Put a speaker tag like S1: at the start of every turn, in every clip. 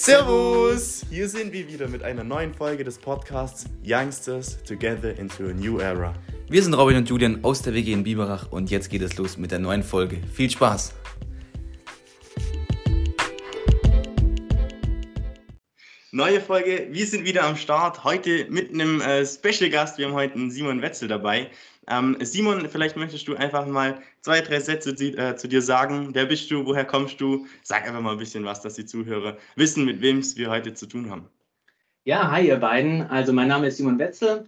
S1: Servus! Hier sind wir wieder mit einer neuen Folge des Podcasts Youngsters Together into a New Era.
S2: Wir sind Robin und Julian aus der WG in Biberach und jetzt geht es los mit der neuen Folge. Viel Spaß!
S1: Neue Folge, wir sind wieder am Start. Heute mit einem äh, Special Gast. Wir haben heute einen Simon Wetzel dabei. Ähm, Simon, vielleicht möchtest du einfach mal zwei, drei Sätze zu, äh, zu, dir sagen. Wer bist du? Woher kommst du? Sag einfach mal ein bisschen was, dass die Zuhörer wissen, mit wem wir heute zu tun haben.
S3: Ja, hi ihr beiden. Also mein Name ist Simon Wetzel.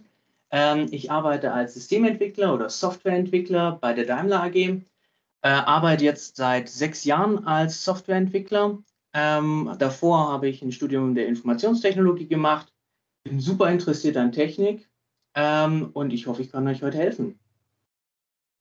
S3: Ähm, ich arbeite als Systementwickler oder Softwareentwickler bei der Daimler AG. Äh, arbeite jetzt seit sechs Jahren als Softwareentwickler ähm, davor habe ich ein Studium der Informationstechnologie gemacht, bin super interessiert an Technik ähm, und ich hoffe, ich kann euch heute helfen.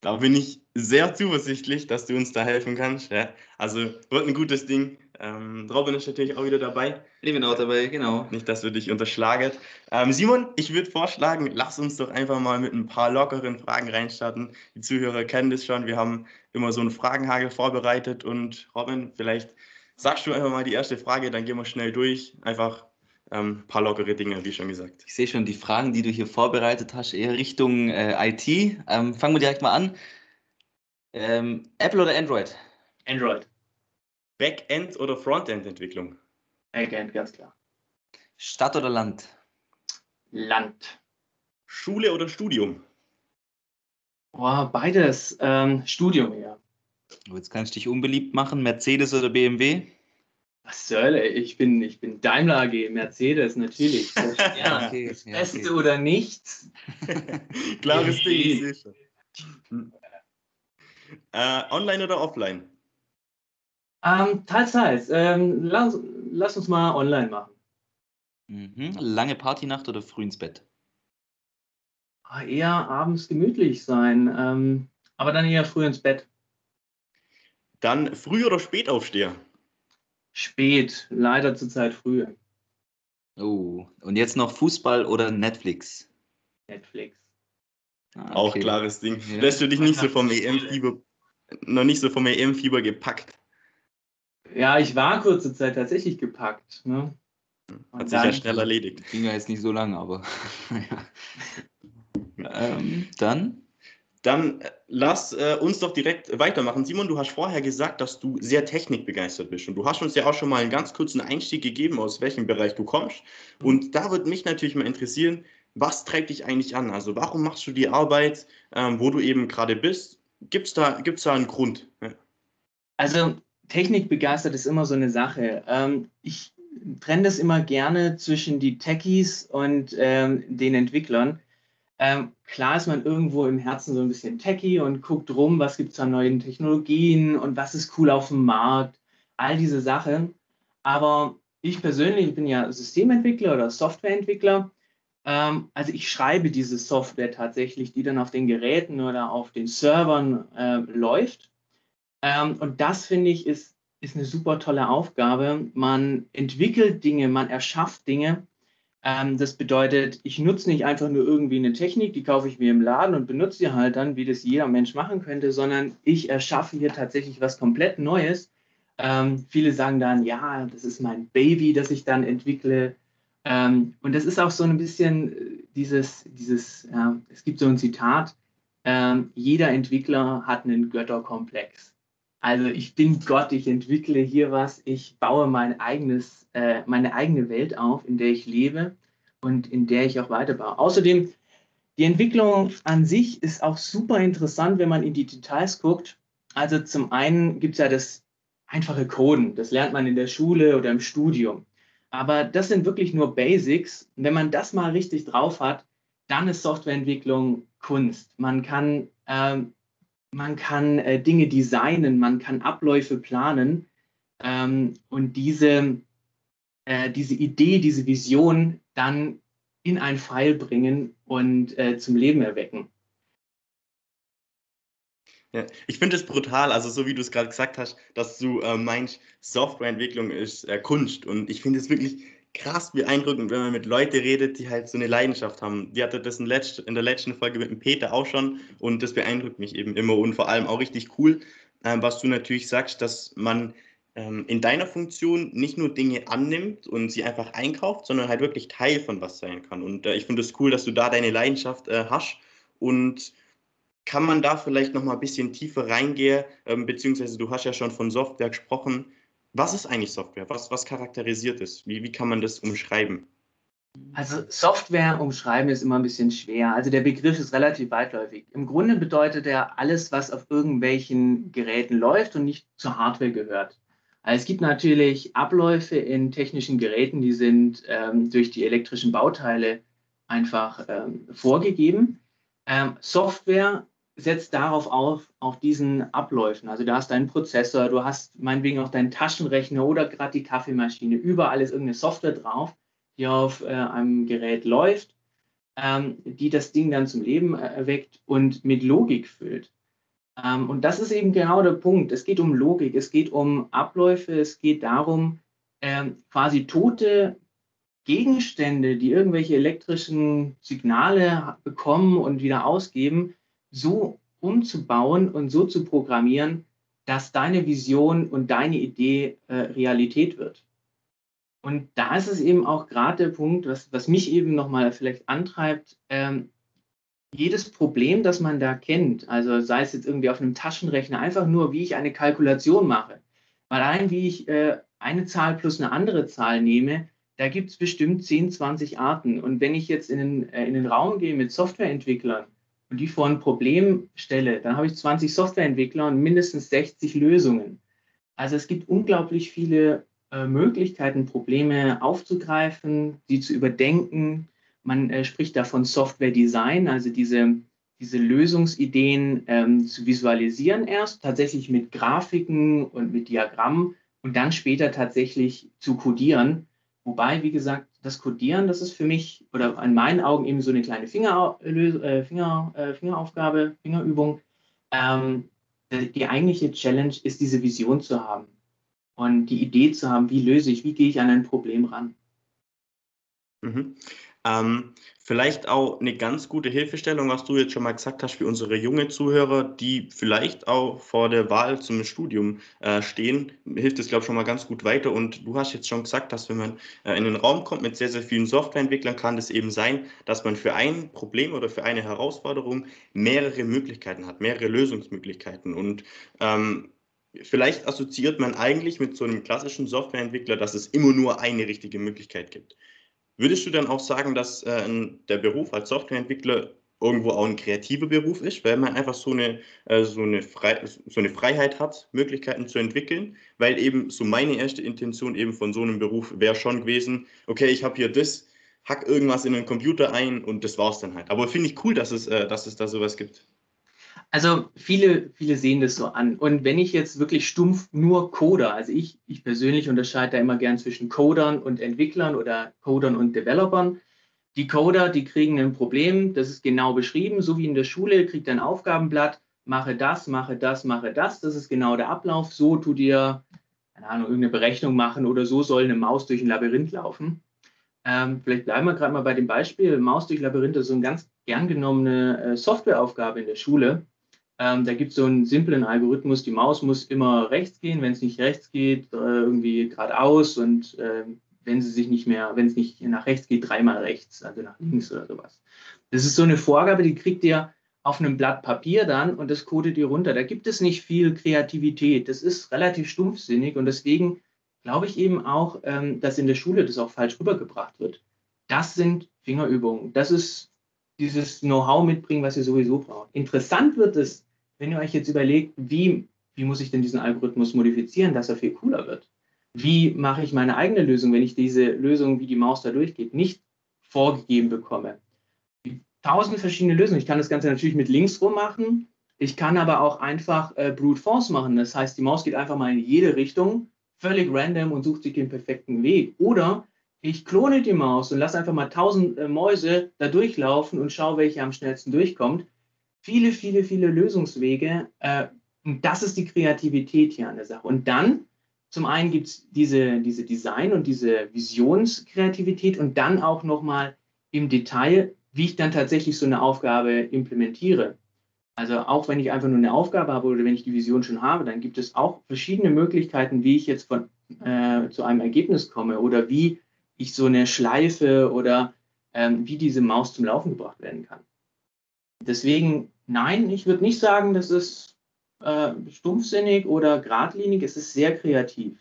S1: Da bin ich sehr zuversichtlich, dass du uns da helfen kannst. Ja. Also wird ein gutes Ding. Ähm, Robin ist natürlich auch wieder dabei.
S2: Ich bin auch dabei, genau.
S1: Nicht, dass wir dich unterschlagen. Ähm, Simon, ich würde vorschlagen, lass uns doch einfach mal mit ein paar lockeren Fragen reinstarten. Die Zuhörer kennen das schon. Wir haben immer so einen Fragenhagel vorbereitet. Und Robin, vielleicht sagst du einfach mal die erste Frage, dann gehen wir schnell durch. Einfach ein ähm, paar lockere Dinge, wie schon gesagt.
S2: Ich sehe schon die Fragen, die du hier vorbereitet hast, eher Richtung äh, IT. Ähm, fangen wir direkt mal an. Ähm, Apple oder Android?
S3: Android.
S1: Backend oder Frontend-Entwicklung?
S3: Backend, ganz klar.
S2: Stadt oder Land?
S3: Land.
S1: Schule oder Studium?
S3: Boah, beides. Ähm, Studium, ja.
S2: Jetzt kannst du dich unbeliebt machen, Mercedes oder BMW?
S3: Was soll ich bin, ich bin Daimler AG, Mercedes natürlich. ja, okay. Beste ja, okay. oder nichts.
S1: Klares Ding, ich sehe schon. Hm. Äh, online oder offline?
S3: Ähm, teils, teils. Ähm, lass, lass, uns mal online machen.
S2: Mhm. Lange Partynacht oder früh ins Bett?
S3: Ah, eher abends gemütlich sein, ähm, aber dann eher früh ins Bett.
S1: Dann früh oder spät aufsteher?
S3: Spät, leider zurzeit früh.
S2: Oh, und jetzt noch Fußball oder Netflix?
S3: Netflix.
S1: Ah, okay. Auch klares Ding. Ja. Lässt du dich nicht so vom EM-Fieber, noch nicht so vom EM-Fieber gepackt?
S3: Ja, ich war kurze Zeit tatsächlich gepackt. Ne?
S1: Hat sich ja schnell erledigt.
S2: Ging ja jetzt nicht so lange, aber ähm, dann
S1: dann äh, lass äh, uns doch direkt weitermachen. Simon, du hast vorher gesagt, dass du sehr technikbegeistert bist. Und du hast uns ja auch schon mal einen ganz kurzen Einstieg gegeben, aus welchem Bereich du kommst. Und da würde mich natürlich mal interessieren, was treibt dich eigentlich an? Also warum machst du die Arbeit, ähm, wo du eben gerade bist? Gibt es da, gibt's da einen Grund? Ja.
S3: Also technikbegeistert ist immer so eine Sache. Ähm, ich trenne das immer gerne zwischen die Techies und ähm, den Entwicklern ähm, klar ist man irgendwo im Herzen so ein bisschen techy und guckt rum, was gibt es an neuen Technologien und was ist cool auf dem Markt, all diese Sachen. Aber ich persönlich bin ja Systementwickler oder Softwareentwickler. Ähm, also ich schreibe diese Software tatsächlich, die dann auf den Geräten oder auf den Servern äh, läuft. Ähm, und das finde ich ist, ist eine super tolle Aufgabe. Man entwickelt Dinge, man erschafft Dinge ähm, das bedeutet, ich nutze nicht einfach nur irgendwie eine Technik, die kaufe ich mir im Laden und benutze sie halt dann, wie das jeder Mensch machen könnte, sondern ich erschaffe hier tatsächlich was komplett Neues. Ähm, viele sagen dann, ja, das ist mein Baby, das ich dann entwickle. Ähm, und das ist auch so ein bisschen äh, dieses, dieses ja, es gibt so ein Zitat, ähm, jeder Entwickler hat einen Götterkomplex. Also ich bin Gott, ich entwickle hier was, ich baue mein eigenes, äh, meine eigene Welt auf, in der ich lebe und in der ich auch weiterbaue. Außerdem, die Entwicklung an sich ist auch super interessant, wenn man in die Details guckt. Also zum einen gibt es ja das einfache Coden, das lernt man in der Schule oder im Studium. Aber das sind wirklich nur Basics. Und wenn man das mal richtig drauf hat, dann ist Softwareentwicklung Kunst. Man kann ähm, man kann äh, Dinge designen, man kann Abläufe planen ähm, und diese, äh, diese Idee, diese Vision dann in ein Pfeil bringen und äh, zum Leben erwecken.
S1: Ja, ich finde es brutal, also so wie du es gerade gesagt hast, dass du äh, meinst, Softwareentwicklung ist äh, Kunst und ich finde es wirklich krass beeindruckend, wenn man mit Leuten redet, die halt so eine Leidenschaft haben. Die hatte das in, der letzten Folge mit dem Peter auch schon und das beeindruckt mich eben immer und vor allem auch richtig cool, äh, was du natürlich sagst, dass man ähm, in deiner Funktion nicht nur Dinge annimmt und sie einfach einkauft, sondern halt wirklich Teil von was sein kann. Und äh, ich finde es das cool, dass du da deine Leidenschaft äh, hast und kann man da vielleicht noch mal ein bisschen tiefer reingehen, ähm, beziehungsweise du hast ja schon von Software gesprochen. Was ist eigentlich Software? Was, was charakterisiert es? Wie, wie kann man das umschreiben?
S3: Also Software umschreiben ist immer ein bisschen schwer. Also der Begriff ist relativ weitläufig. Im Grunde bedeutet er alles, was auf irgendwelchen Geräten läuft und nicht zur Hardware gehört. Also es gibt natürlich Abläufe in technischen Geräten, die sind ähm, durch die elektrischen Bauteile einfach ähm, vorgegeben. Ähm, Software setzt darauf auf, auf diesen Abläufen. Also du hast deinen Prozessor, du hast meinetwegen auch deinen Taschenrechner oder gerade die Kaffeemaschine. Überall ist irgendeine Software drauf, die auf äh, einem Gerät läuft, ähm, die das Ding dann zum Leben erweckt und mit Logik füllt. Ähm, und das ist eben genau der Punkt. Es geht um Logik, es geht um Abläufe, es geht darum, ähm, quasi tote Gegenstände, die irgendwelche elektrischen Signale bekommen und wieder ausgeben, so umzubauen und so zu programmieren, dass deine Vision und deine Idee äh, Realität wird. Und da ist es eben auch gerade der Punkt, was, was mich eben nochmal vielleicht antreibt, ähm, jedes Problem, das man da kennt, also sei es jetzt irgendwie auf einem Taschenrechner, einfach nur, wie ich eine Kalkulation mache, weil allein wie ich äh, eine Zahl plus eine andere Zahl nehme, da gibt es bestimmt 10, 20 Arten. Und wenn ich jetzt in den, äh, in den Raum gehe mit Softwareentwicklern die vor ein Problem stelle, dann habe ich 20 Softwareentwickler und mindestens 60 Lösungen. Also es gibt unglaublich viele äh, Möglichkeiten, Probleme aufzugreifen, sie zu überdenken, man äh, spricht da von Software Design, also diese, diese Lösungsideen ähm, zu visualisieren erst, tatsächlich mit Grafiken und mit Diagrammen und dann später tatsächlich zu codieren. Wobei, wie gesagt, das Codieren, das ist für mich oder in meinen Augen eben so eine kleine Finger, äh, Finger, äh, Fingeraufgabe, Fingerübung. Ähm, die eigentliche Challenge ist, diese Vision zu haben und die Idee zu haben, wie löse ich, wie gehe ich an ein Problem ran.
S1: Mhm. Ähm, vielleicht auch eine ganz gute Hilfestellung, was du jetzt schon mal gesagt hast für unsere jungen Zuhörer, die vielleicht auch vor der Wahl zum Studium äh, stehen, hilft es, glaube ich, schon mal ganz gut weiter. Und du hast jetzt schon gesagt, dass wenn man äh, in den Raum kommt mit sehr, sehr vielen Softwareentwicklern, kann es eben sein, dass man für ein Problem oder für eine Herausforderung mehrere Möglichkeiten hat, mehrere Lösungsmöglichkeiten. Und ähm, vielleicht assoziiert man eigentlich mit so einem klassischen Softwareentwickler, dass es immer nur eine richtige Möglichkeit gibt. Würdest du dann auch sagen, dass äh, der Beruf als Softwareentwickler irgendwo auch ein kreativer Beruf ist, weil man einfach so eine, äh, so, eine so eine Freiheit hat, Möglichkeiten zu entwickeln, weil eben so meine erste Intention eben von so einem Beruf wäre schon gewesen, okay, ich habe hier das, hack irgendwas in den Computer ein und das war's dann halt. Aber finde ich cool, dass es, äh, dass es da sowas gibt.
S3: Also viele, viele sehen das so an. Und wenn ich jetzt wirklich stumpf nur Coder, also ich, ich persönlich unterscheide da immer gern zwischen Codern und Entwicklern oder Codern und Developern. Die Coder, die kriegen ein Problem, das ist genau beschrieben, so wie in der Schule, kriegt ein Aufgabenblatt, mache das, mache das, mache das, das ist genau der Ablauf, so tut ihr, keine Ahnung, irgendeine Berechnung machen oder so soll eine Maus durch ein Labyrinth laufen. Ähm, vielleicht bleiben wir gerade mal bei dem Beispiel, Maus durch Labyrinth ist so eine ganz gern genommene äh, Softwareaufgabe in der Schule. Ähm, da gibt es so einen simplen Algorithmus, die Maus muss immer rechts gehen, wenn es nicht rechts geht, äh, irgendwie geradeaus und äh, wenn sie sich nicht mehr, wenn es nicht nach rechts geht, dreimal rechts, also nach links oder sowas. Das ist so eine Vorgabe, die kriegt ihr auf einem Blatt Papier dann und das codet ihr runter. Da gibt es nicht viel Kreativität. Das ist relativ stumpfsinnig und deswegen glaube ich eben auch, ähm, dass in der Schule das auch falsch rübergebracht wird. Das sind Fingerübungen. Das ist dieses Know-how mitbringen, was ihr sowieso braucht. Interessant wird es, wenn ihr euch jetzt überlegt, wie, wie muss ich denn diesen Algorithmus modifizieren, dass er viel cooler wird? Wie mache ich meine eigene Lösung, wenn ich diese Lösung, wie die Maus da durchgeht, nicht vorgegeben bekomme? Tausend verschiedene Lösungen. Ich kann das Ganze natürlich mit links rum machen. Ich kann aber auch einfach äh, Brute Force machen. Das heißt, die Maus geht einfach mal in jede Richtung, völlig random und sucht sich den perfekten Weg. Oder ich klone die Maus und lasse einfach mal tausend äh, Mäuse da durchlaufen und schaue, welche am schnellsten durchkommt viele, viele, viele Lösungswege. Äh, und das ist die Kreativität hier an der Sache. Und dann, zum einen gibt es diese, diese Design- und diese Visionskreativität und dann auch nochmal im Detail, wie ich dann tatsächlich so eine Aufgabe implementiere. Also auch wenn ich einfach nur eine Aufgabe habe oder wenn ich die Vision schon habe, dann gibt es auch verschiedene Möglichkeiten, wie ich jetzt von, äh, zu einem Ergebnis komme oder wie ich so eine Schleife oder ähm, wie diese Maus zum Laufen gebracht werden kann. Deswegen, nein, ich würde nicht sagen, das ist äh, stumpfsinnig oder geradlinig, es ist sehr kreativ.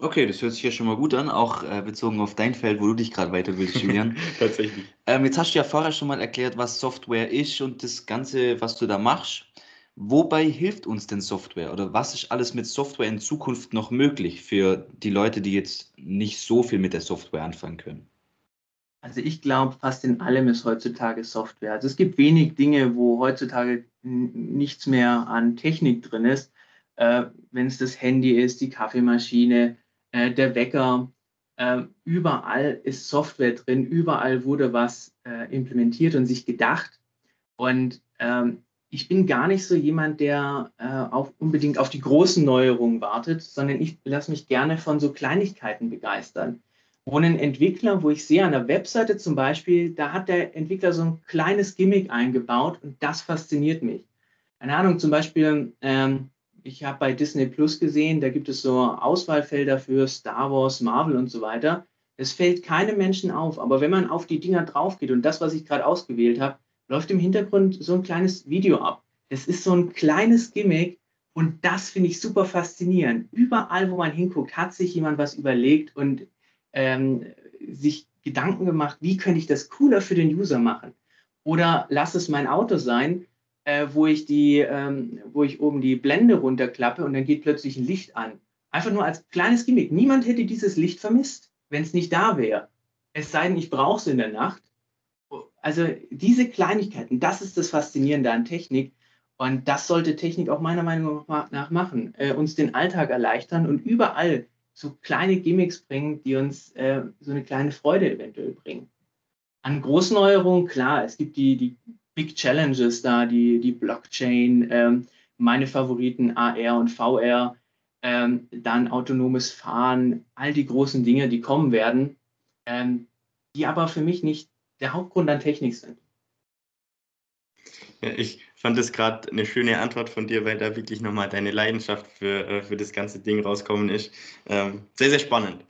S2: Okay, das hört sich ja schon mal gut an, auch äh, bezogen auf dein Feld, wo du dich gerade weiter willst, Julian.
S1: Tatsächlich.
S2: Ähm, jetzt hast du ja vorher schon mal erklärt, was Software ist und das Ganze, was du da machst. Wobei hilft uns denn Software oder was ist alles mit Software in Zukunft noch möglich für die Leute, die jetzt nicht so viel mit der Software anfangen können?
S3: Also ich glaube, fast in allem ist heutzutage Software. Also es gibt wenig Dinge, wo heutzutage nichts mehr an Technik drin ist. Äh, Wenn es das Handy ist, die Kaffeemaschine, äh, der Wecker, äh, überall ist Software drin, überall wurde was äh, implementiert und sich gedacht. Und ähm, ich bin gar nicht so jemand, der äh, auf, unbedingt auf die großen Neuerungen wartet, sondern ich lasse mich gerne von so Kleinigkeiten begeistern. Wo ein Entwickler, wo ich sehe an der Webseite zum Beispiel, da hat der Entwickler so ein kleines Gimmick eingebaut und das fasziniert mich. Keine Ahnung, zum Beispiel, ähm, ich habe bei Disney Plus gesehen, da gibt es so Auswahlfelder für Star Wars, Marvel und so weiter. Es fällt keinem Menschen auf, aber wenn man auf die Dinger drauf geht und das, was ich gerade ausgewählt habe, läuft im Hintergrund so ein kleines Video ab. Das ist so ein kleines Gimmick und das finde ich super faszinierend. Überall, wo man hinguckt, hat sich jemand was überlegt und ähm, sich Gedanken gemacht, wie könnte ich das cooler für den User machen? Oder lass es mein Auto sein, äh, wo, ich die, ähm, wo ich oben die Blende runterklappe und dann geht plötzlich ein Licht an. Einfach nur als kleines Gimmick. Niemand hätte dieses Licht vermisst, wenn es nicht da wäre. Es sei denn, ich brauche es in der Nacht. Also diese Kleinigkeiten, das ist das Faszinierende an Technik. Und das sollte Technik auch meiner Meinung nach machen. Äh, uns den Alltag erleichtern und überall so kleine Gimmicks bringen, die uns äh, so eine kleine Freude eventuell bringen. An Großneuerungen, klar, es gibt die, die Big Challenges da, die, die Blockchain, ähm, meine Favoriten AR und VR, ähm, dann autonomes Fahren, all die großen Dinge, die kommen werden, ähm, die aber für mich nicht der Hauptgrund an Technik sind.
S1: Ja, ich fand das gerade eine schöne Antwort von dir, weil da wirklich nochmal deine Leidenschaft für, äh, für das ganze Ding rauskommen ist. Ähm, sehr, sehr spannend.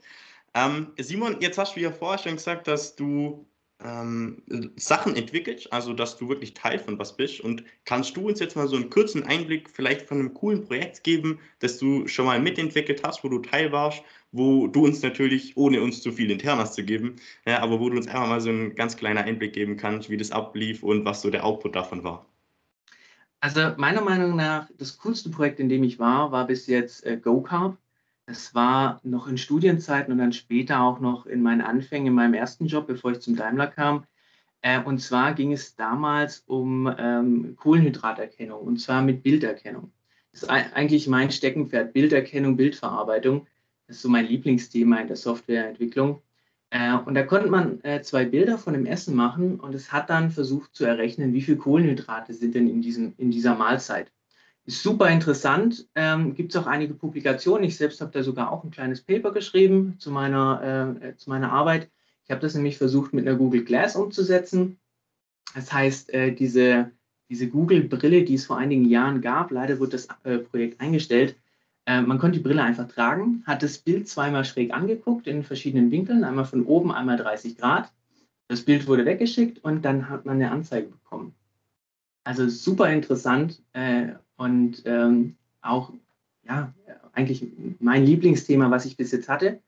S1: Ähm, Simon, jetzt hast du ja vorher schon gesagt, dass du ähm, Sachen entwickelt, also dass du wirklich Teil von was bist. Und kannst du uns jetzt mal so einen kurzen Einblick vielleicht von einem coolen Projekt geben, das du schon mal mitentwickelt hast, wo du Teil warst, wo du uns natürlich, ohne uns zu viel Internas zu geben, ja, aber wo du uns einfach mal so einen ganz kleinen Einblick geben kannst, wie das ablief und was so der Output davon war.
S3: Also meiner Meinung nach, das coolste Projekt, in dem ich war, war bis jetzt äh, GoCarb. Es war noch in Studienzeiten und dann später auch noch in meinen Anfängen in meinem ersten Job, bevor ich zum Daimler kam. Äh, und zwar ging es damals um ähm, Kohlenhydraterkennung und zwar mit Bilderkennung. Das ist eigentlich mein Steckenpferd, Bilderkennung, Bildverarbeitung. Das ist so mein Lieblingsthema in der Softwareentwicklung. Äh, und da konnte man äh, zwei Bilder von dem Essen machen und es hat dann versucht zu errechnen, wie viel Kohlenhydrate sind denn in, diesem, in dieser Mahlzeit. Super interessant. Ähm, Gibt es auch einige Publikationen. Ich selbst habe da sogar auch ein kleines Paper geschrieben zu meiner, äh, zu meiner Arbeit. Ich habe das nämlich versucht mit einer Google Glass umzusetzen. Das heißt, äh, diese, diese Google-Brille, die es vor einigen Jahren gab, leider wird das äh, Projekt eingestellt. Äh, man konnte die Brille einfach tragen, hat das Bild zweimal schräg angeguckt in verschiedenen Winkeln, einmal von oben, einmal 30 Grad. Das Bild wurde weggeschickt und dann hat man eine Anzeige bekommen. Also super interessant äh, und ähm, auch ja, eigentlich mein Lieblingsthema, was ich bis jetzt hatte.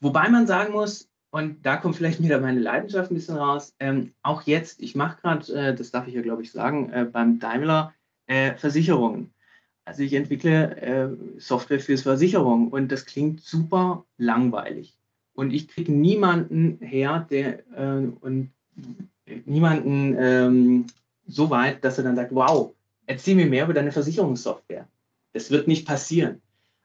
S3: Wobei man sagen muss, und da kommt vielleicht wieder meine Leidenschaft ein bisschen raus, ähm, auch jetzt, ich mache gerade, äh, das darf ich ja glaube ich sagen, äh, beim Daimler äh, Versicherungen. Also ich entwickle äh, Software fürs Versicherung und das klingt super langweilig. Und ich kriege niemanden her, der äh, und niemanden ähm, so weit, dass er dann sagt, wow, erzähl mir mehr über deine Versicherungssoftware. Das wird nicht passieren.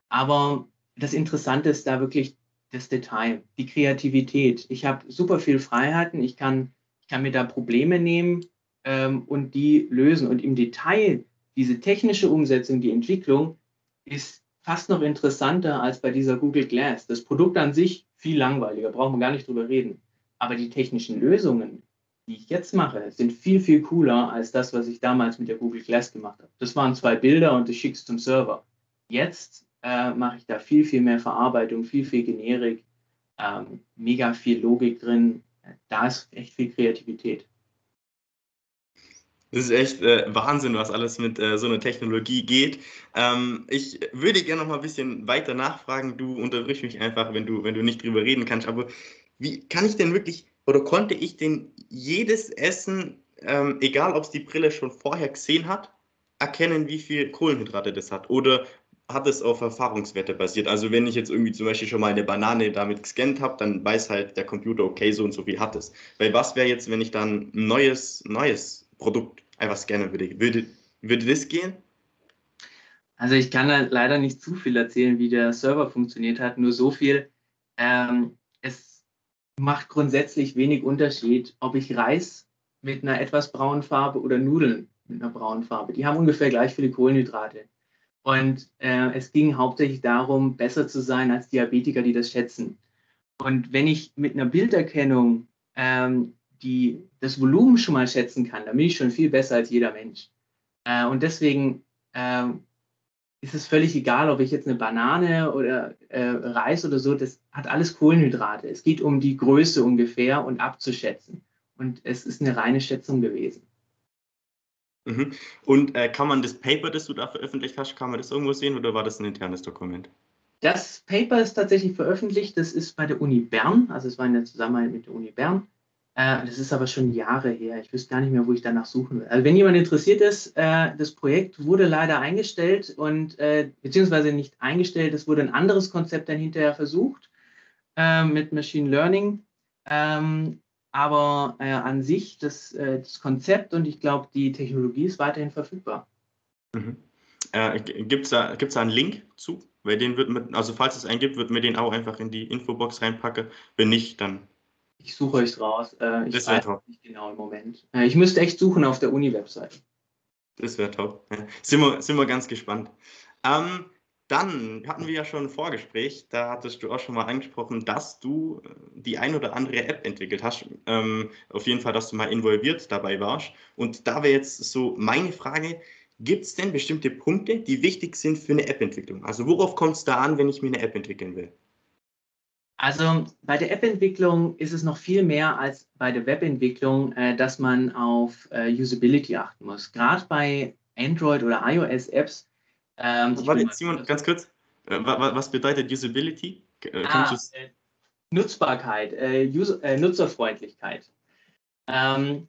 S3: Aber das Interessante ist da wirklich das Detail, die Kreativität. Ich habe super viel Freiheiten. Ich kann, ich kann mir da Probleme nehmen ähm, und die lösen. Und im Detail, diese technische Umsetzung, die Entwicklung, ist fast noch interessanter als bei dieser Google Glass. Das Produkt an sich viel langweiliger, brauchen wir gar nicht drüber reden. Aber die technischen Lösungen, die ich jetzt mache, sind viel, viel cooler als das, was ich damals mit der Google Glass gemacht habe. Das waren zwei Bilder und ich schicke es zum Server. Jetzt äh, mache ich da viel, viel mehr Verarbeitung, viel, viel Generik, ähm, mega viel Logik drin. Da ist echt viel Kreativität.
S1: Das ist echt äh, Wahnsinn, was alles mit äh, so einer Technologie geht. Ähm, ich würde gerne noch mal ein bisschen weiter nachfragen. Du unterbrichst mich einfach, wenn du, wenn du nicht drüber reden kannst. Aber wie kann ich denn wirklich oder konnte ich denn jedes Essen, ähm, egal ob es die Brille schon vorher gesehen hat, erkennen, wie viel Kohlenhydrate das hat? Oder hat es auf Erfahrungswerte basiert? Also wenn ich jetzt irgendwie zum Beispiel schon mal eine Banane damit gescannt habe, dann weiß halt der Computer, okay, so und so viel hat es. Weil was wäre jetzt, wenn ich dann ein neues, neues Produkt einfach scannen würde? Würde, würde das gehen?
S3: Also ich kann da leider nicht zu viel erzählen, wie der Server funktioniert hat, nur so viel. Ähm, es macht grundsätzlich wenig Unterschied, ob ich Reis mit einer etwas braunen Farbe oder Nudeln mit einer braunen Farbe. Die haben ungefähr gleich viele Kohlenhydrate. Und äh, es ging hauptsächlich darum, besser zu sein als Diabetiker, die das schätzen. Und wenn ich mit einer Bilderkennung ähm, die, das Volumen schon mal schätzen kann, dann bin ich schon viel besser als jeder Mensch. Äh, und deswegen äh, ist es völlig egal, ob ich jetzt eine Banane oder äh, Reis oder so, das hat alles Kohlenhydrate. Es geht um die Größe ungefähr und abzuschätzen. Und es ist eine reine Schätzung gewesen.
S1: Mhm. Und äh, kann man das Paper, das du da veröffentlicht hast, kann man das irgendwo sehen oder war das ein internes Dokument?
S3: Das Paper ist tatsächlich veröffentlicht. Das ist bei der Uni Bern, also es war in der Zusammenarbeit mit der Uni Bern. Äh, das ist aber schon Jahre her. Ich wüsste gar nicht mehr, wo ich danach suchen will. Also wenn jemand interessiert ist, äh, das Projekt wurde leider eingestellt und äh, beziehungsweise nicht eingestellt, es wurde ein anderes Konzept dann hinterher versucht mit Machine Learning. Ähm, aber an sich das, das, Konzept und ich glaube, die Technologie ist weiterhin verfügbar.
S1: Mhm. Gibt es da, gibt's da einen Link zu? Weil den wird mit, also falls es einen gibt, wird mir den auch einfach in die Infobox reinpacken. Wenn nicht, dann.
S3: Ich suche euch raus. Äh, ich
S1: das weiß top.
S3: nicht genau im Moment. Äh, ich müsste echt suchen auf der Uni-Webseite.
S1: Das wäre top. Sind wir, sind wir ganz gespannt. Ähm, dann hatten wir ja schon ein Vorgespräch, da hattest du auch schon mal angesprochen, dass du äh, die ein oder andere App entwickelt hast. Ähm, auf jeden Fall, dass du mal involviert dabei warst. Und da wäre jetzt so meine Frage, gibt es denn bestimmte Punkte, die wichtig sind für eine App-Entwicklung? Also worauf kommt es da an, wenn ich mir eine App entwickeln will?
S3: Also bei der App-Entwicklung ist es noch viel mehr als bei der Webentwicklung, äh, dass man auf äh, Usability achten muss. Gerade bei Android- oder iOS-Apps
S1: ähm, Warte, Simon, ganz kurz. Äh, was bedeutet Usability?
S3: Äh, ah, äh, Nutzbarkeit, äh, User, Nutzerfreundlichkeit. Ähm,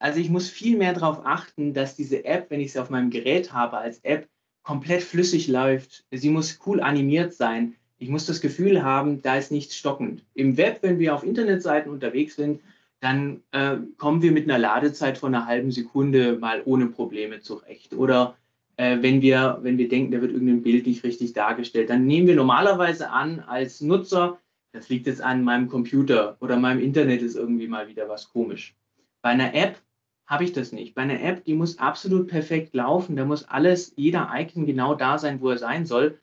S3: also ich muss viel mehr darauf achten, dass diese App, wenn ich sie auf meinem Gerät habe als App, komplett flüssig läuft. Sie muss cool animiert sein. Ich muss das Gefühl haben, da ist nichts stockend. Im Web, wenn wir auf Internetseiten unterwegs sind, dann äh, kommen wir mit einer Ladezeit von einer halben Sekunde mal ohne Probleme zurecht. Oder äh, wenn, wir, wenn wir denken, da wird irgendein Bild nicht richtig dargestellt, dann nehmen wir normalerweise an als Nutzer, das liegt jetzt an meinem Computer oder meinem Internet ist irgendwie mal wieder was komisch. Bei einer App habe ich das nicht. Bei einer App, die muss absolut perfekt laufen, da muss alles, jeder Icon genau da sein, wo er sein soll,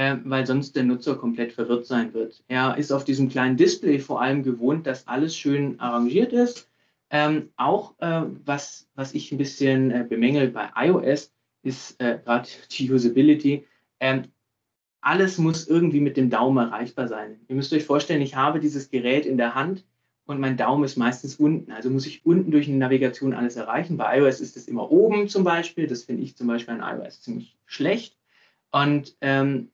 S3: äh, weil sonst der Nutzer komplett verwirrt sein wird. Er ist auf diesem kleinen Display vor allem gewohnt, dass alles schön arrangiert ist. Ähm, auch äh, was, was ich ein bisschen äh, bemängel bei iOS, ist äh, gerade die Usability. Ähm, alles muss irgendwie mit dem Daumen erreichbar sein. Ihr müsst euch vorstellen, ich habe dieses Gerät in der Hand und mein Daumen ist meistens unten. Also muss ich unten durch eine Navigation alles erreichen. Bei iOS ist es immer oben zum Beispiel. Das finde ich zum Beispiel an iOS ziemlich schlecht. Und ähm,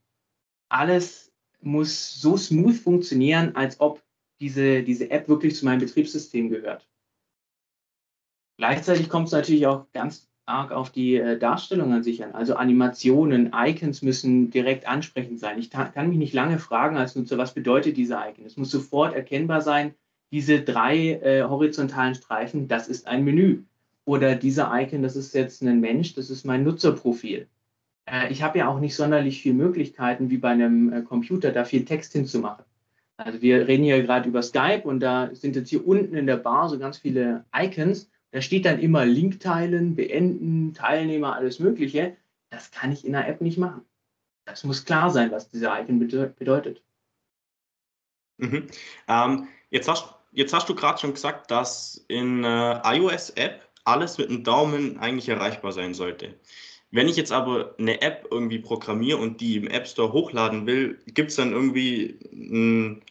S3: alles muss so smooth funktionieren, als ob diese, diese App wirklich zu meinem Betriebssystem gehört. Gleichzeitig kommt es natürlich auch ganz arg auf die äh, Darstellung an sich an. Also Animationen, Icons müssen direkt ansprechend sein. Ich kann mich nicht lange fragen als Nutzer, was bedeutet dieser Icon? Es muss sofort erkennbar sein, diese drei äh, horizontalen Streifen, das ist ein Menü. Oder dieser Icon, das ist jetzt ein Mensch, das ist mein Nutzerprofil. Äh, ich habe ja auch nicht sonderlich viele Möglichkeiten, wie bei einem äh, Computer, da viel Text hinzumachen. Also wir reden hier gerade über Skype und da sind jetzt hier unten in der Bar so ganz viele Icons da steht dann immer Link teilen, beenden, Teilnehmer, alles Mögliche. Das kann ich in der App nicht machen. Das muss klar sein, was dieser Icon bedeutet.
S1: Mhm. Ähm, jetzt hast jetzt hast du gerade schon gesagt, dass in äh, iOS-App alles mit einem Daumen eigentlich erreichbar sein sollte. Wenn ich jetzt aber eine App irgendwie programmiere und die im App Store hochladen will, gibt es dann irgendwie einen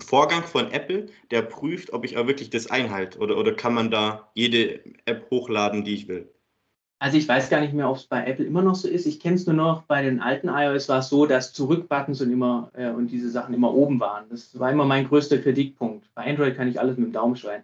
S1: Vorgang von Apple, der prüft, ob ich auch wirklich das einhalte? Oder, oder kann man da jede App hochladen, die ich will?
S3: Also ich weiß gar nicht mehr, ob es bei Apple immer noch so ist. Ich kenne es nur noch, bei den alten iOS war es so, dass Zurückbuttons und immer äh, und diese Sachen immer oben waren. Das war immer mein größter Kritikpunkt. Bei Android kann ich alles mit dem Daumen schreien.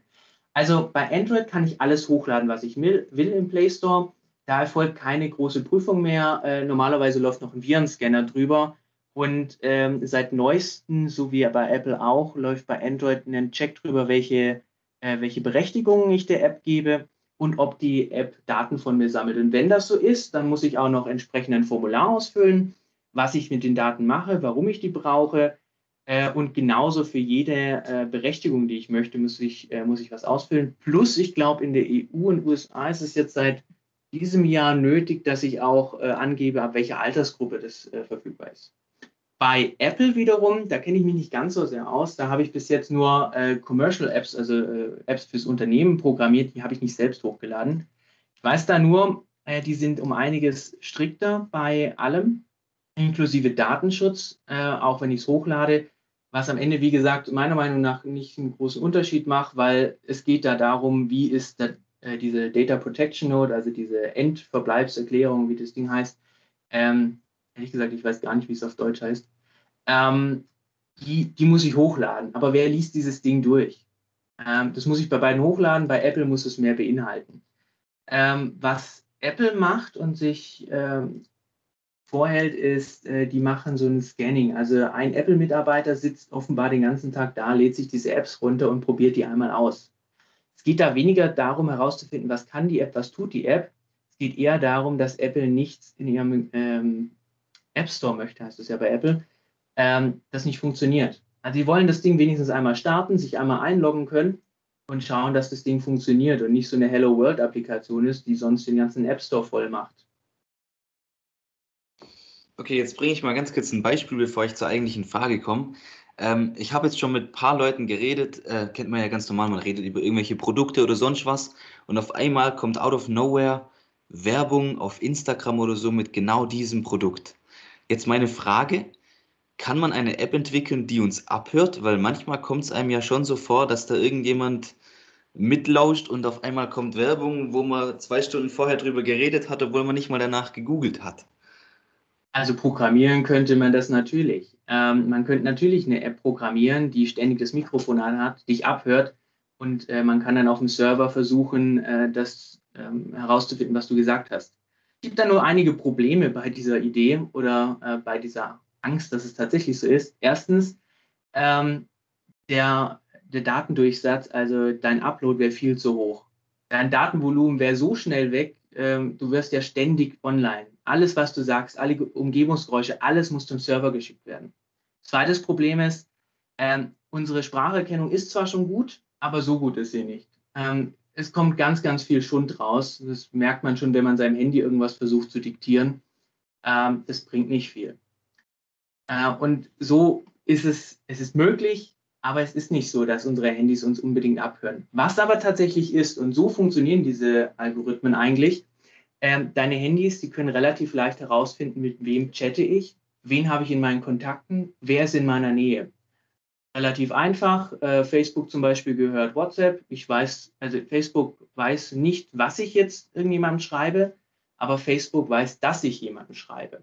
S3: Also bei Android kann ich alles hochladen, was ich will, will im Play Store. Da erfolgt keine große Prüfung mehr. Äh, normalerweise läuft noch ein Virenscanner drüber. Und ähm, seit neuestem, so wie bei Apple auch, läuft bei Android ein Check drüber, welche, äh, welche Berechtigungen ich der App gebe und ob die App Daten von mir sammelt. Und wenn das so ist, dann muss ich auch noch entsprechend ein Formular ausfüllen, was ich mit den Daten mache, warum ich die brauche. Äh, und genauso für jede äh, Berechtigung, die ich möchte, muss ich, äh, muss ich was ausfüllen. Plus, ich glaube, in der EU und USA ist es jetzt seit diesem Jahr nötig, dass ich auch äh, angebe, ab welcher Altersgruppe das äh, verfügbar ist. Bei Apple wiederum, da kenne ich mich nicht ganz so sehr aus. Da habe ich bis jetzt nur äh, Commercial Apps, also äh, Apps fürs Unternehmen programmiert. Die habe ich nicht selbst hochgeladen. Ich weiß da nur, äh, die sind um einiges strikter bei allem, inklusive Datenschutz, äh, auch wenn ich es hochlade. Was am Ende, wie gesagt, meiner Meinung nach nicht einen großen Unterschied macht, weil es geht da darum, wie ist der, äh, diese Data Protection Note, also diese Endverbleibserklärung, wie das Ding heißt, ähm, ehrlich gesagt, ich weiß gar nicht, wie es auf Deutsch heißt, ähm, die, die muss ich hochladen. Aber wer liest dieses Ding durch? Ähm, das muss ich bei beiden hochladen, bei Apple muss es mehr beinhalten. Ähm, was Apple macht und sich ähm, vorhält, ist, äh, die machen so ein Scanning. Also ein Apple-Mitarbeiter sitzt offenbar den ganzen Tag da, lädt sich diese Apps runter und probiert die einmal aus. Es geht da weniger darum herauszufinden, was kann die App, was tut die App. Es geht eher darum, dass Apple nichts in ihrem ähm, App Store möchte, heißt es ja bei Apple, ähm, das nicht funktioniert. Also die wollen das Ding wenigstens einmal starten, sich einmal einloggen können und schauen, dass das Ding funktioniert und nicht so eine Hello World Applikation ist, die sonst den ganzen App Store voll macht.
S2: Okay, jetzt bringe ich mal ganz kurz ein Beispiel, bevor ich zur eigentlichen Frage komme. Ähm, ich habe jetzt schon mit ein paar Leuten geredet, äh, kennt man ja ganz normal, man redet über irgendwelche Produkte oder sonst was und auf einmal kommt out of nowhere Werbung auf Instagram oder so mit genau diesem Produkt. Jetzt meine Frage, kann man eine App entwickeln, die uns abhört? Weil manchmal kommt es einem ja schon so vor, dass da irgendjemand mitlauscht und auf einmal kommt Werbung, wo man zwei Stunden vorher drüber geredet hat, obwohl man nicht mal danach gegoogelt hat.
S3: Also programmieren könnte man das natürlich. Ähm, man könnte natürlich eine App programmieren, die ständig das Mikrofon anhat, dich abhört und äh, man kann dann auf dem Server versuchen, äh, das ähm, herauszufinden, was du gesagt hast gibt da nur einige Probleme bei dieser Idee oder äh, bei dieser Angst, dass es tatsächlich so ist. Erstens, ähm, der, der Datendurchsatz, also dein Upload wäre viel zu hoch. Dein Datenvolumen wäre so schnell weg, ähm, du wirst ja ständig online. Alles, was du sagst, alle Umgebungsgeräusche, alles muss zum Server geschickt werden. Zweites Problem ist, ähm, unsere Spracherkennung ist zwar schon gut, aber so gut ist sie nicht. Ähm, es kommt ganz, ganz viel Schund raus. Das merkt man schon, wenn man seinem Handy irgendwas versucht zu diktieren. Ähm, das bringt nicht viel. Äh, und so ist es, es ist möglich, aber es ist nicht so, dass unsere Handys uns unbedingt abhören. Was aber tatsächlich ist, und so funktionieren diese Algorithmen eigentlich, ähm, deine Handys, die können relativ leicht herausfinden, mit wem chatte ich, wen habe ich in meinen Kontakten, wer ist in meiner Nähe relativ einfach. Äh, Facebook zum Beispiel gehört WhatsApp. Ich weiß, also Facebook weiß nicht, was ich jetzt irgendjemandem schreibe, aber Facebook weiß, dass ich jemandem schreibe.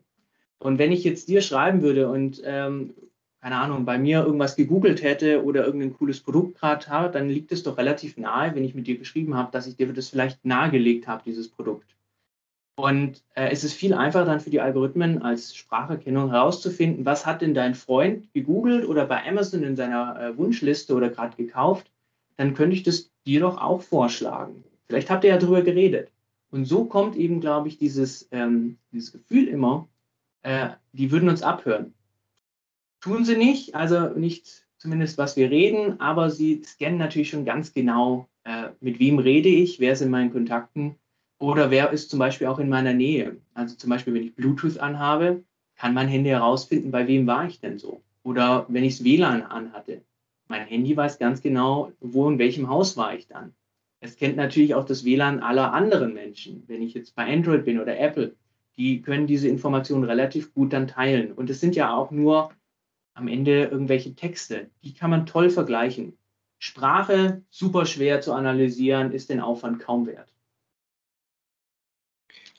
S3: Und wenn ich jetzt dir schreiben würde und ähm, keine Ahnung, bei mir irgendwas gegoogelt hätte oder irgendein cooles Produkt gerade habe, dann liegt es doch relativ nahe, wenn ich mit dir geschrieben habe, dass ich dir das vielleicht nahegelegt habe, dieses Produkt. Und äh, es ist viel einfacher dann für die Algorithmen als Spracherkennung herauszufinden, was hat denn dein Freund gegoogelt oder bei Amazon in seiner äh, Wunschliste oder gerade gekauft, dann könnte ich das dir doch auch vorschlagen. Vielleicht habt ihr ja darüber geredet. Und so kommt eben, glaube ich, dieses, ähm, dieses Gefühl immer, äh, die würden uns abhören. Tun sie nicht, also nicht zumindest, was wir reden, aber sie scannen natürlich schon ganz genau, äh, mit wem rede ich, wer ist in meinen Kontakten oder wer ist zum Beispiel auch in meiner Nähe? Also zum Beispiel, wenn ich Bluetooth anhabe, kann mein Handy herausfinden, bei wem war ich denn so? Oder wenn ich das WLAN anhatte, Mein Handy weiß ganz genau, wo in welchem Haus war ich dann. Es kennt natürlich auch das WLAN aller anderen Menschen. Wenn ich jetzt bei Android bin oder Apple, die können diese Informationen relativ gut dann teilen. Und es sind ja auch nur am Ende irgendwelche Texte. Die kann man toll vergleichen. Sprache super schwer zu analysieren, ist den Aufwand kaum wert.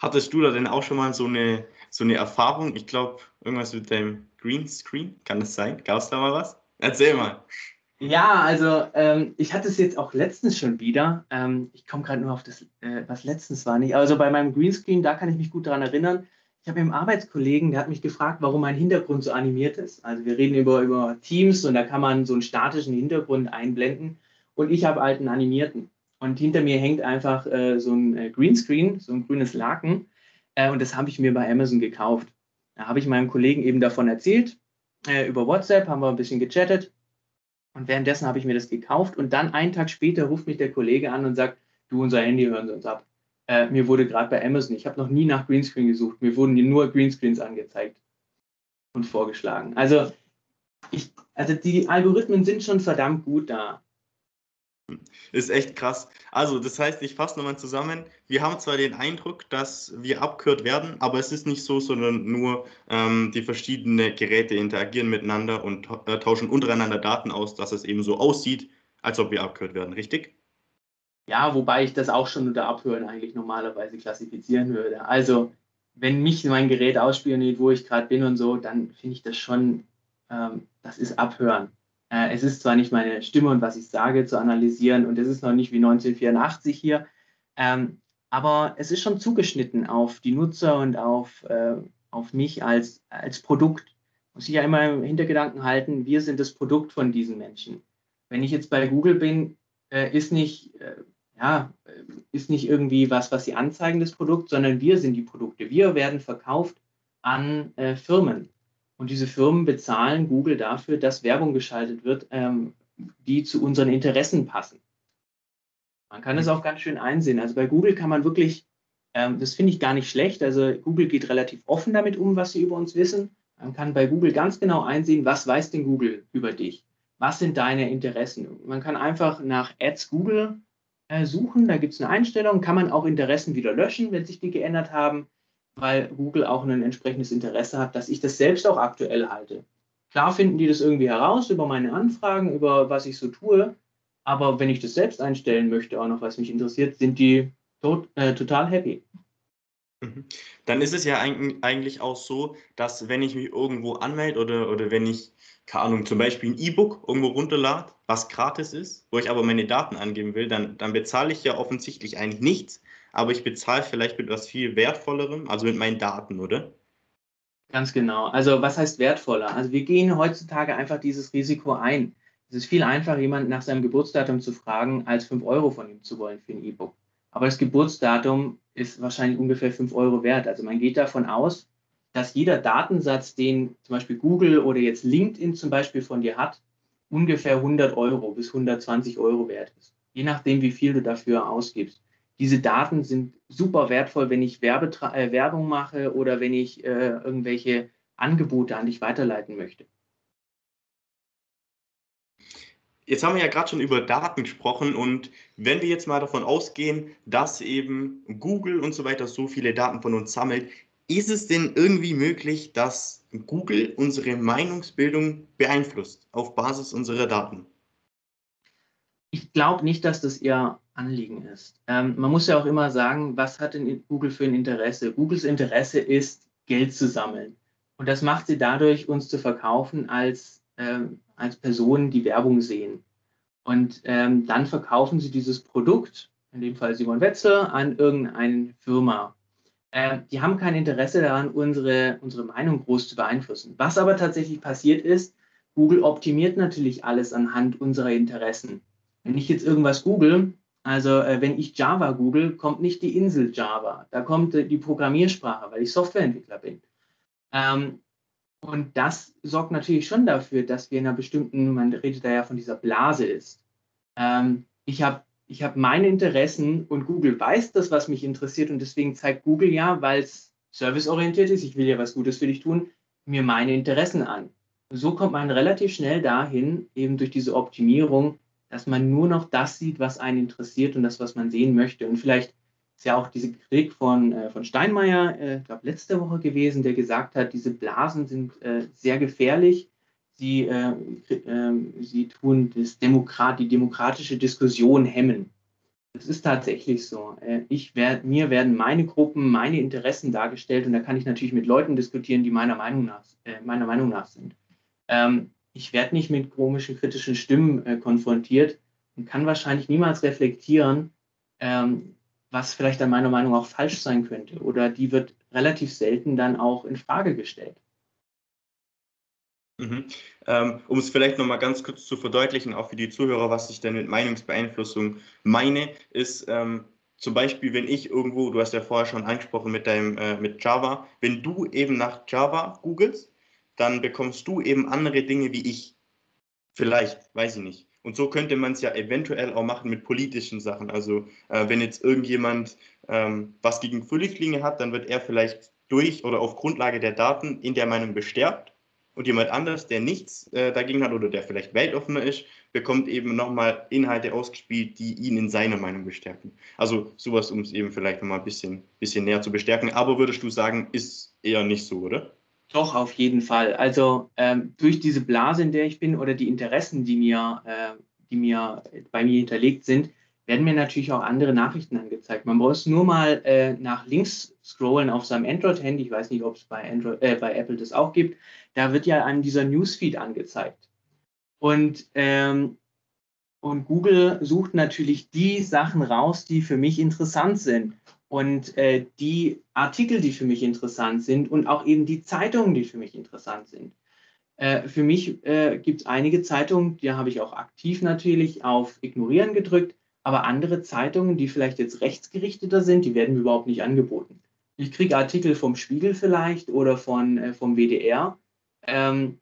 S1: Hattest du da denn auch schon mal so eine, so eine Erfahrung? Ich glaube, irgendwas mit dem Greenscreen, kann das sein? Gab es da mal was? Erzähl mal.
S3: Ja, also ähm, ich hatte es jetzt auch letztens schon wieder. Ähm, ich komme gerade nur auf das, äh, was letztens war nicht. Also bei meinem Greenscreen, da kann ich mich gut daran erinnern. Ich habe einen Arbeitskollegen, der hat mich gefragt, warum mein Hintergrund so animiert ist. Also wir reden über, über Teams und da kann man so einen statischen Hintergrund einblenden. Und ich habe einen animierten. Und hinter mir hängt einfach äh, so ein äh, Greenscreen, so ein grünes Laken. Äh, und das habe ich mir bei Amazon gekauft. Da habe ich meinem Kollegen eben davon erzählt. Äh, über WhatsApp haben wir ein bisschen gechattet. Und währenddessen habe ich mir das gekauft und dann einen Tag später ruft mich der Kollege an und sagt, du, unser Handy hören Sie uns ab. Äh, mir wurde gerade bei Amazon, ich habe noch nie nach Greenscreen gesucht, mir wurden nur Greenscreens angezeigt und vorgeschlagen. Also, ich, also die Algorithmen sind schon verdammt gut da.
S1: Ist echt krass. Also, das heißt, ich fasse nochmal zusammen. Wir haben zwar den Eindruck, dass wir abgehört werden, aber es ist nicht so, sondern nur ähm, die verschiedenen Geräte interagieren miteinander und äh, tauschen untereinander Daten aus, dass es eben so aussieht, als ob wir abgehört werden, richtig?
S3: Ja, wobei ich das auch schon unter Abhören eigentlich normalerweise klassifizieren würde. Also, wenn mich mein Gerät ausspioniert, wo ich gerade bin und so, dann finde ich das schon, ähm, das ist Abhören. Äh, es ist zwar nicht meine Stimme und was ich sage zu analysieren und es ist noch nicht wie 1984 hier, ähm, aber es ist schon zugeschnitten auf die Nutzer und auf, äh, auf mich als, als Produkt. Muss ich ja immer im Hintergedanken halten, wir sind das Produkt von diesen Menschen. Wenn ich jetzt bei Google bin, äh, ist nicht, äh, ja, ist nicht irgendwie was, was sie anzeigen, das Produkt, sondern wir sind die Produkte. Wir werden verkauft an äh, Firmen. Und diese Firmen bezahlen Google dafür, dass Werbung geschaltet wird, ähm, die zu unseren Interessen passen. Man kann es auch ganz schön einsehen. Also bei Google kann man wirklich, ähm, das finde ich gar nicht schlecht. Also Google geht relativ offen damit um, was sie über uns wissen. Man kann bei Google ganz genau einsehen, was weiß denn Google über dich? Was sind deine Interessen? Man kann einfach nach Ads Google äh, suchen. Da gibt es eine Einstellung, kann man auch Interessen wieder löschen, wenn sich die geändert haben weil Google auch ein entsprechendes Interesse hat, dass ich das selbst auch aktuell halte. Klar finden die das irgendwie heraus über meine Anfragen, über was ich so tue, aber wenn ich das selbst einstellen möchte, auch noch was mich interessiert, sind die tot, äh, total happy.
S1: Mhm. Dann ist es ja eigentlich auch so, dass wenn ich mich irgendwo anmelde oder, oder wenn ich, keine Ahnung, zum Beispiel ein E-Book irgendwo runterlade, was gratis ist, wo ich aber meine Daten angeben will, dann, dann bezahle ich ja offensichtlich eigentlich nichts, aber ich bezahle vielleicht mit etwas viel Wertvollerem, also mit meinen Daten, oder?
S3: Ganz genau. Also was heißt wertvoller? Also wir gehen heutzutage einfach dieses Risiko ein. Es ist viel einfacher, jemanden nach seinem Geburtsdatum zu fragen, als 5 Euro von ihm zu wollen für ein E-Book. Aber das Geburtsdatum ist wahrscheinlich ungefähr 5 Euro wert. Also man geht davon aus, dass jeder Datensatz, den zum Beispiel Google oder jetzt LinkedIn zum Beispiel von dir hat, ungefähr 100 Euro bis 120 Euro wert ist. Je nachdem, wie viel du dafür ausgibst diese Daten sind super wertvoll, wenn ich Werbetra äh, Werbung mache oder wenn ich äh, irgendwelche Angebote an dich weiterleiten möchte.
S1: Jetzt haben wir ja gerade schon über Daten gesprochen und wenn wir jetzt mal davon ausgehen, dass eben Google und so weiter so viele Daten von uns sammelt, ist es denn irgendwie möglich, dass Google unsere Meinungsbildung beeinflusst auf Basis unserer Daten?
S3: Ich glaube nicht, dass das ihr Anliegen ist. Ähm, man muss ja auch immer sagen, was hat denn Google für ein Interesse? Googles Interesse ist, Geld zu sammeln. Und das macht sie dadurch, uns zu verkaufen als, ähm, als Personen, die Werbung sehen. Und ähm, dann verkaufen sie dieses Produkt, in dem Fall Simon Wetzel, an irgendeine Firma. Äh, die haben kein Interesse daran, unsere, unsere Meinung groß zu beeinflussen. Was aber tatsächlich passiert ist, Google optimiert natürlich alles anhand unserer Interessen. Wenn ich jetzt irgendwas google, also äh, wenn ich Java google, kommt nicht die Insel Java, da kommt äh, die Programmiersprache, weil ich Softwareentwickler bin. Ähm, und das sorgt natürlich schon dafür, dass wir in einer bestimmten, man redet da ja von dieser Blase ist. Ähm, ich habe ich hab meine Interessen und Google weiß das, was mich interessiert und deswegen zeigt Google ja, weil es serviceorientiert ist, ich will ja was Gutes für dich tun, mir meine Interessen an. so kommt man relativ schnell dahin, eben durch diese Optimierung, dass man nur noch das sieht, was einen interessiert und das, was man sehen möchte. Und vielleicht ist ja auch diese Kritik von, äh, von Steinmeier, äh, ich glaube, letzte Woche gewesen, der gesagt hat, diese Blasen sind äh, sehr gefährlich. Sie, äh, ähm, sie tun das Demokrat, die demokratische Diskussion hemmen. Das ist tatsächlich so. Äh, ich werd, mir werden meine Gruppen, meine Interessen dargestellt und da kann ich natürlich mit Leuten diskutieren, die meiner Meinung nach, meiner Meinung nach sind. Ähm, ich werde nicht mit komischen, kritischen Stimmen konfrontiert und kann wahrscheinlich niemals reflektieren, ähm, was vielleicht an meiner Meinung auch falsch sein könnte. Oder die wird relativ selten dann auch in Frage gestellt.
S1: Mhm. Ähm, um es vielleicht nochmal ganz kurz zu verdeutlichen, auch für die Zuhörer, was ich denn mit Meinungsbeeinflussung meine, ist ähm, zum Beispiel, wenn ich irgendwo, du hast ja vorher schon angesprochen mit deinem äh, mit Java, wenn du eben nach Java googelst, dann bekommst du eben andere Dinge wie ich. Vielleicht, weiß ich nicht. Und so könnte man es ja eventuell auch machen mit politischen Sachen. Also äh, wenn jetzt irgendjemand ähm, was gegen Flüchtlinge hat, dann wird er vielleicht durch oder auf Grundlage der Daten in der Meinung bestärkt. Und jemand anders, der nichts äh, dagegen hat oder der vielleicht weltoffener ist, bekommt eben nochmal Inhalte ausgespielt, die ihn in seiner Meinung bestärken. Also sowas, um es eben vielleicht nochmal ein bisschen, bisschen näher zu bestärken. Aber würdest du sagen, ist eher nicht so, oder?
S3: Doch, auf jeden Fall. Also ähm, durch diese Blase, in der ich bin oder die Interessen, die mir, äh, die mir bei mir hinterlegt sind, werden mir natürlich auch andere Nachrichten angezeigt. Man muss nur mal äh, nach links scrollen auf seinem Android-Handy. Ich weiß nicht, ob es bei, äh, bei Apple das auch gibt. Da wird ja einem dieser Newsfeed angezeigt. Und, ähm, und Google sucht natürlich die Sachen raus, die für mich interessant sind und äh, die Artikel, die für mich interessant sind und auch eben die Zeitungen, die für mich interessant sind. Äh, für mich äh, gibt es einige Zeitungen, die habe ich auch aktiv natürlich auf Ignorieren gedrückt, aber andere Zeitungen, die vielleicht jetzt rechtsgerichteter sind, die werden mir überhaupt nicht angeboten. Ich kriege Artikel vom Spiegel vielleicht oder von, äh, vom WDR, ähm,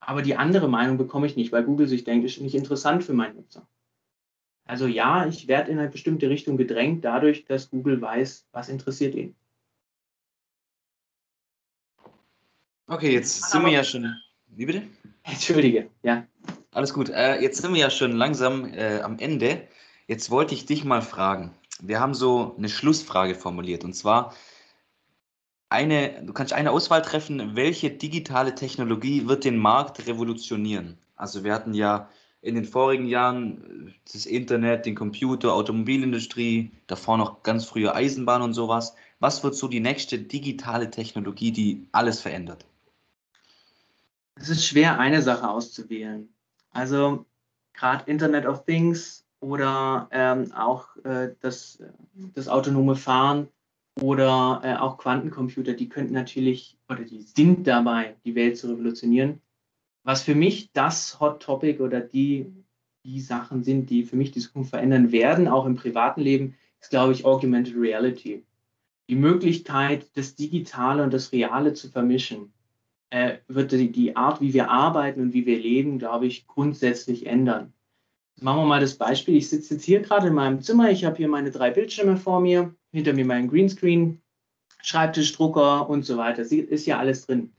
S3: aber die andere Meinung bekomme ich nicht, weil Google sich denkt, ist nicht interessant für meinen Nutzer. Also ja, ich werde in eine bestimmte Richtung gedrängt, dadurch, dass Google weiß, was interessiert ihn.
S2: Okay, jetzt sind wir ja schon. Wie bitte?
S3: Entschuldige, ja.
S2: Alles gut. Äh, jetzt sind wir ja schon langsam äh, am Ende. Jetzt wollte ich dich mal fragen. Wir haben so eine Schlussfrage formuliert und zwar eine, du kannst eine Auswahl treffen, welche digitale Technologie wird den Markt revolutionieren? Also wir hatten ja in den vorigen Jahren äh, das Internet, den Computer, Automobilindustrie, davor noch ganz früher Eisenbahn und sowas. Was wird so die nächste digitale Technologie, die alles verändert?
S3: Es ist schwer, eine Sache auszuwählen. Also gerade Internet of Things oder ähm, auch äh, das, das autonome Fahren oder äh, auch Quantencomputer, die könnten natürlich oder die sind dabei, die Welt zu revolutionieren was für mich das Hot Topic oder die, die Sachen sind, die für mich die Zukunft verändern werden, auch im privaten Leben, ist, glaube ich, Augmented Reality. Die Möglichkeit, das Digitale und das Reale zu vermischen, äh, wird die, die Art, wie wir arbeiten und wie wir leben, glaube ich, grundsätzlich ändern. Machen wir mal das Beispiel. Ich sitze jetzt hier gerade in meinem Zimmer. Ich habe hier meine drei Bildschirme vor mir, hinter mir mein Greenscreen, Schreibtisch, Drucker und so weiter. Ist ja alles drin.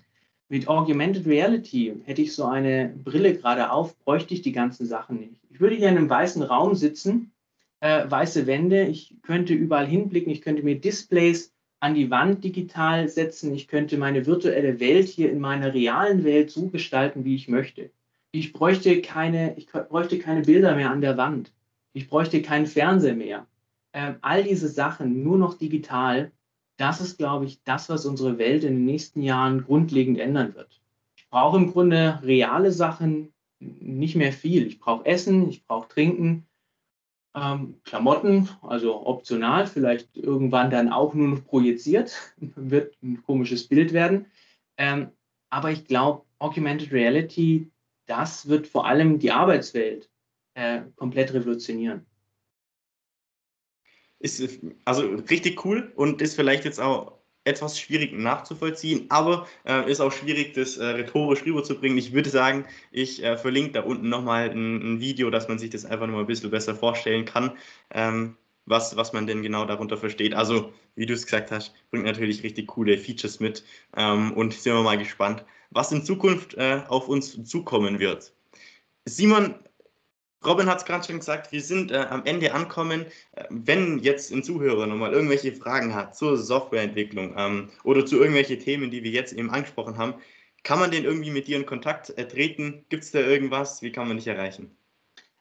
S3: Mit Augmented Reality hätte ich so eine Brille gerade auf, bräuchte ich die ganzen Sachen nicht. Ich würde hier in einem weißen Raum sitzen, äh, weiße Wände, ich könnte überall hinblicken, ich könnte mir Displays an die Wand digital setzen, ich könnte meine virtuelle Welt hier in meiner realen Welt so gestalten, wie ich möchte. Ich bräuchte keine, ich bräuchte keine Bilder mehr an der Wand. Ich bräuchte keinen Fernseher mehr. Ähm, all diese Sachen nur noch digital das ist, glaube ich, das, was unsere Welt in den nächsten Jahren grundlegend ändern wird. Ich brauche im Grunde reale Sachen, nicht mehr viel. Ich brauche Essen, ich brauche Trinken, ähm, Klamotten, also optional, vielleicht irgendwann dann auch nur noch projiziert, wird ein komisches Bild werden. Ähm, aber ich glaube, Augmented Reality, das wird vor allem die Arbeitswelt äh, komplett revolutionieren
S1: ist also richtig cool und ist vielleicht jetzt auch etwas schwierig nachzuvollziehen, aber äh, ist auch schwierig, das äh, rhetorisch rüberzubringen. Ich würde sagen, ich äh, verlinke da unten nochmal ein, ein Video, dass man sich das einfach nochmal ein bisschen besser vorstellen kann. Ähm, was, was man denn genau darunter versteht. Also, wie du es gesagt hast, bringt natürlich richtig coole Features mit ähm, und sind wir mal gespannt, was in Zukunft äh, auf uns zukommen wird. Simon, Robin hat es gerade schon gesagt, wir sind äh, am Ende ankommen. Äh, wenn jetzt ein Zuhörer nochmal irgendwelche Fragen hat zur Softwareentwicklung ähm, oder zu irgendwelchen Themen, die wir jetzt eben angesprochen haben, kann man den irgendwie mit dir in Kontakt äh, treten? Gibt es da irgendwas? Wie kann man dich erreichen?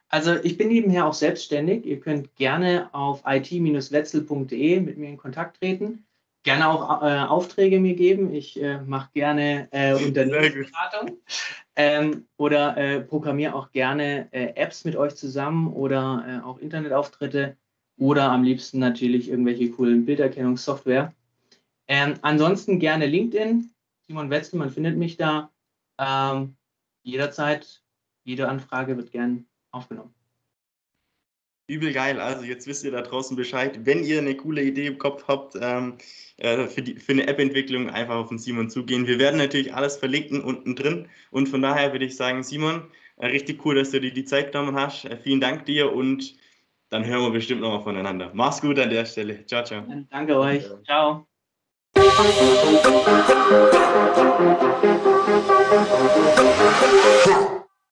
S3: Also ich bin nebenher auch selbstständig. Ihr könnt gerne auf it-wetzel.de mit mir in Kontakt treten. Gerne auch äh, Aufträge mir geben. Ich äh, mache gerne äh, Unternehmensberatung ähm, oder äh, programmiere auch gerne äh, Apps mit euch zusammen oder äh, auch Internetauftritte oder am liebsten natürlich irgendwelche coolen Bilderkennungssoftware. Ähm, ansonsten gerne LinkedIn. Simon Wetzel, man findet mich da. Ähm, jederzeit, jede Anfrage wird gern aufgenommen.
S1: Übel geil. Also jetzt wisst ihr da draußen Bescheid. Wenn ihr eine coole Idee im Kopf habt ähm, äh, für, die, für eine App-Entwicklung, einfach auf den Simon zugehen. Wir werden natürlich alles verlinken unten drin. Und von daher würde ich sagen, Simon, äh, richtig cool, dass du dir die Zeit genommen hast. Äh, vielen Dank dir und dann hören wir bestimmt nochmal voneinander. Mach's gut an der Stelle. Ciao, ciao.
S3: Danke euch. Ciao.